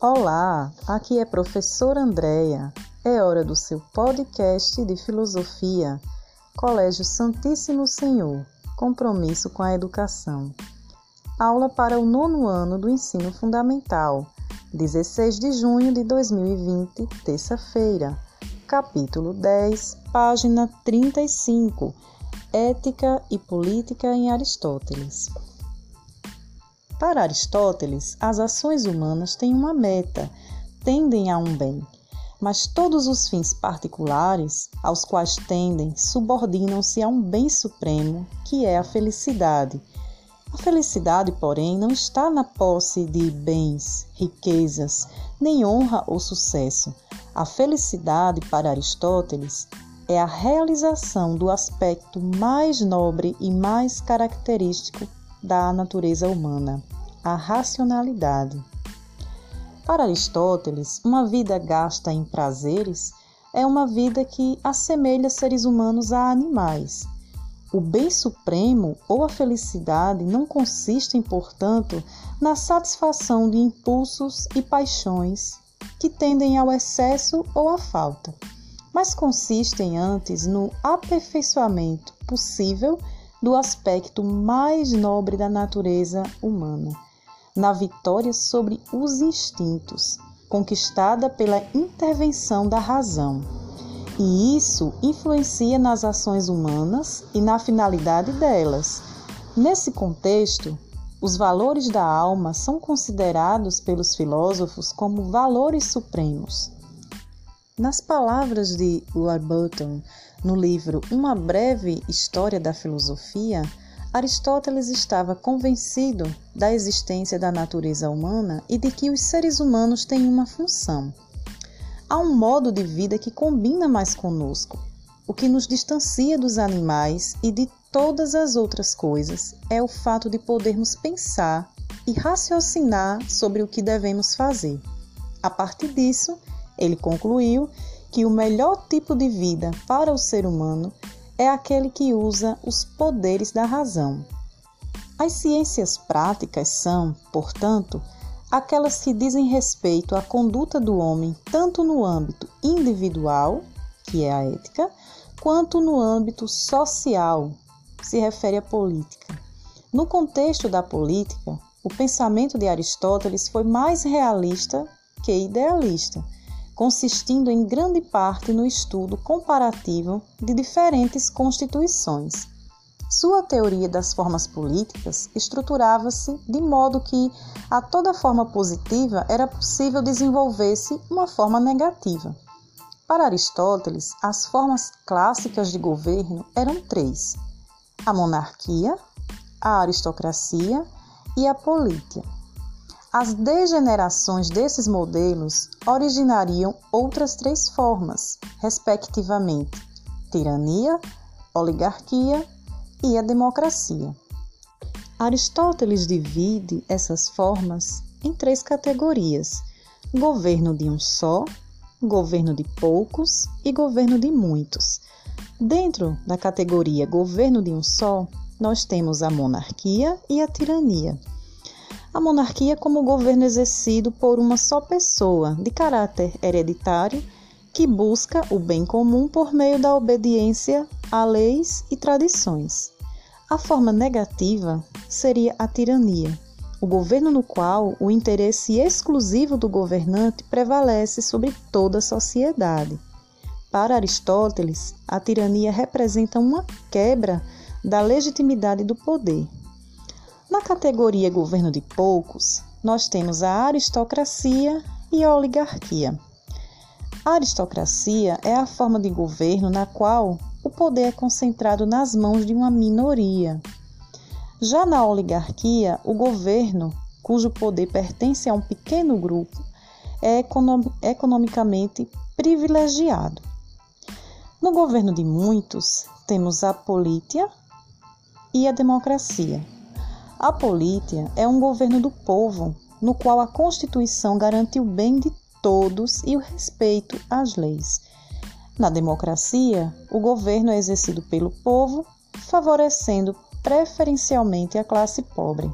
Olá, aqui é professora Andréia. É hora do seu podcast de filosofia. Colégio Santíssimo Senhor. Compromisso com a educação. Aula para o nono ano do ensino fundamental. 16 de junho de 2020, terça-feira. Capítulo 10, página 35. Ética e política em Aristóteles. Para Aristóteles, as ações humanas têm uma meta, tendem a um bem, mas todos os fins particulares aos quais tendem subordinam-se a um bem supremo, que é a felicidade. A felicidade, porém, não está na posse de bens, riquezas, nem honra ou sucesso. A felicidade, para Aristóteles, é a realização do aspecto mais nobre e mais característico da natureza humana, a racionalidade. Para Aristóteles, uma vida gasta em prazeres é uma vida que assemelha seres humanos a animais. O bem supremo ou a felicidade não consistem, portanto, na satisfação de impulsos e paixões que tendem ao excesso ou à falta, mas consistem antes no aperfeiçoamento possível do aspecto mais nobre da natureza humana, na vitória sobre os instintos, conquistada pela intervenção da razão. E isso influencia nas ações humanas e na finalidade delas. Nesse contexto, os valores da alma são considerados pelos filósofos como valores supremos. Nas palavras de Warburton, no livro Uma Breve História da Filosofia, Aristóteles estava convencido da existência da natureza humana e de que os seres humanos têm uma função. Há um modo de vida que combina mais conosco. O que nos distancia dos animais e de todas as outras coisas é o fato de podermos pensar e raciocinar sobre o que devemos fazer. A partir disso, ele concluiu que o melhor tipo de vida para o ser humano é aquele que usa os poderes da razão. As ciências práticas são, portanto, aquelas que dizem respeito à conduta do homem tanto no âmbito individual, que é a ética, quanto no âmbito social, se refere à política. No contexto da política, o pensamento de Aristóteles foi mais realista que idealista consistindo em grande parte no estudo comparativo de diferentes constituições. Sua teoria das formas políticas estruturava-se de modo que a toda forma positiva era possível desenvolver-se uma forma negativa. Para Aristóteles, as formas clássicas de governo eram três: a monarquia, a aristocracia e a política. As degenerações desses modelos originariam outras três formas, respectivamente: tirania, oligarquia e a democracia. Aristóteles divide essas formas em três categorias: governo de um só, governo de poucos e governo de muitos. Dentro da categoria governo de um só, nós temos a monarquia e a tirania a monarquia como governo exercido por uma só pessoa, de caráter hereditário, que busca o bem comum por meio da obediência a leis e tradições. A forma negativa seria a tirania, o governo no qual o interesse exclusivo do governante prevalece sobre toda a sociedade. Para Aristóteles, a tirania representa uma quebra da legitimidade do poder, na categoria governo de poucos, nós temos a aristocracia e a oligarquia. A aristocracia é a forma de governo na qual o poder é concentrado nas mãos de uma minoria. Já na oligarquia, o governo, cujo poder pertence a um pequeno grupo, é economicamente privilegiado. No governo de muitos, temos a política e a democracia. A política é um governo do povo, no qual a Constituição garante o bem de todos e o respeito às leis. Na democracia, o governo é exercido pelo povo, favorecendo preferencialmente a classe pobre.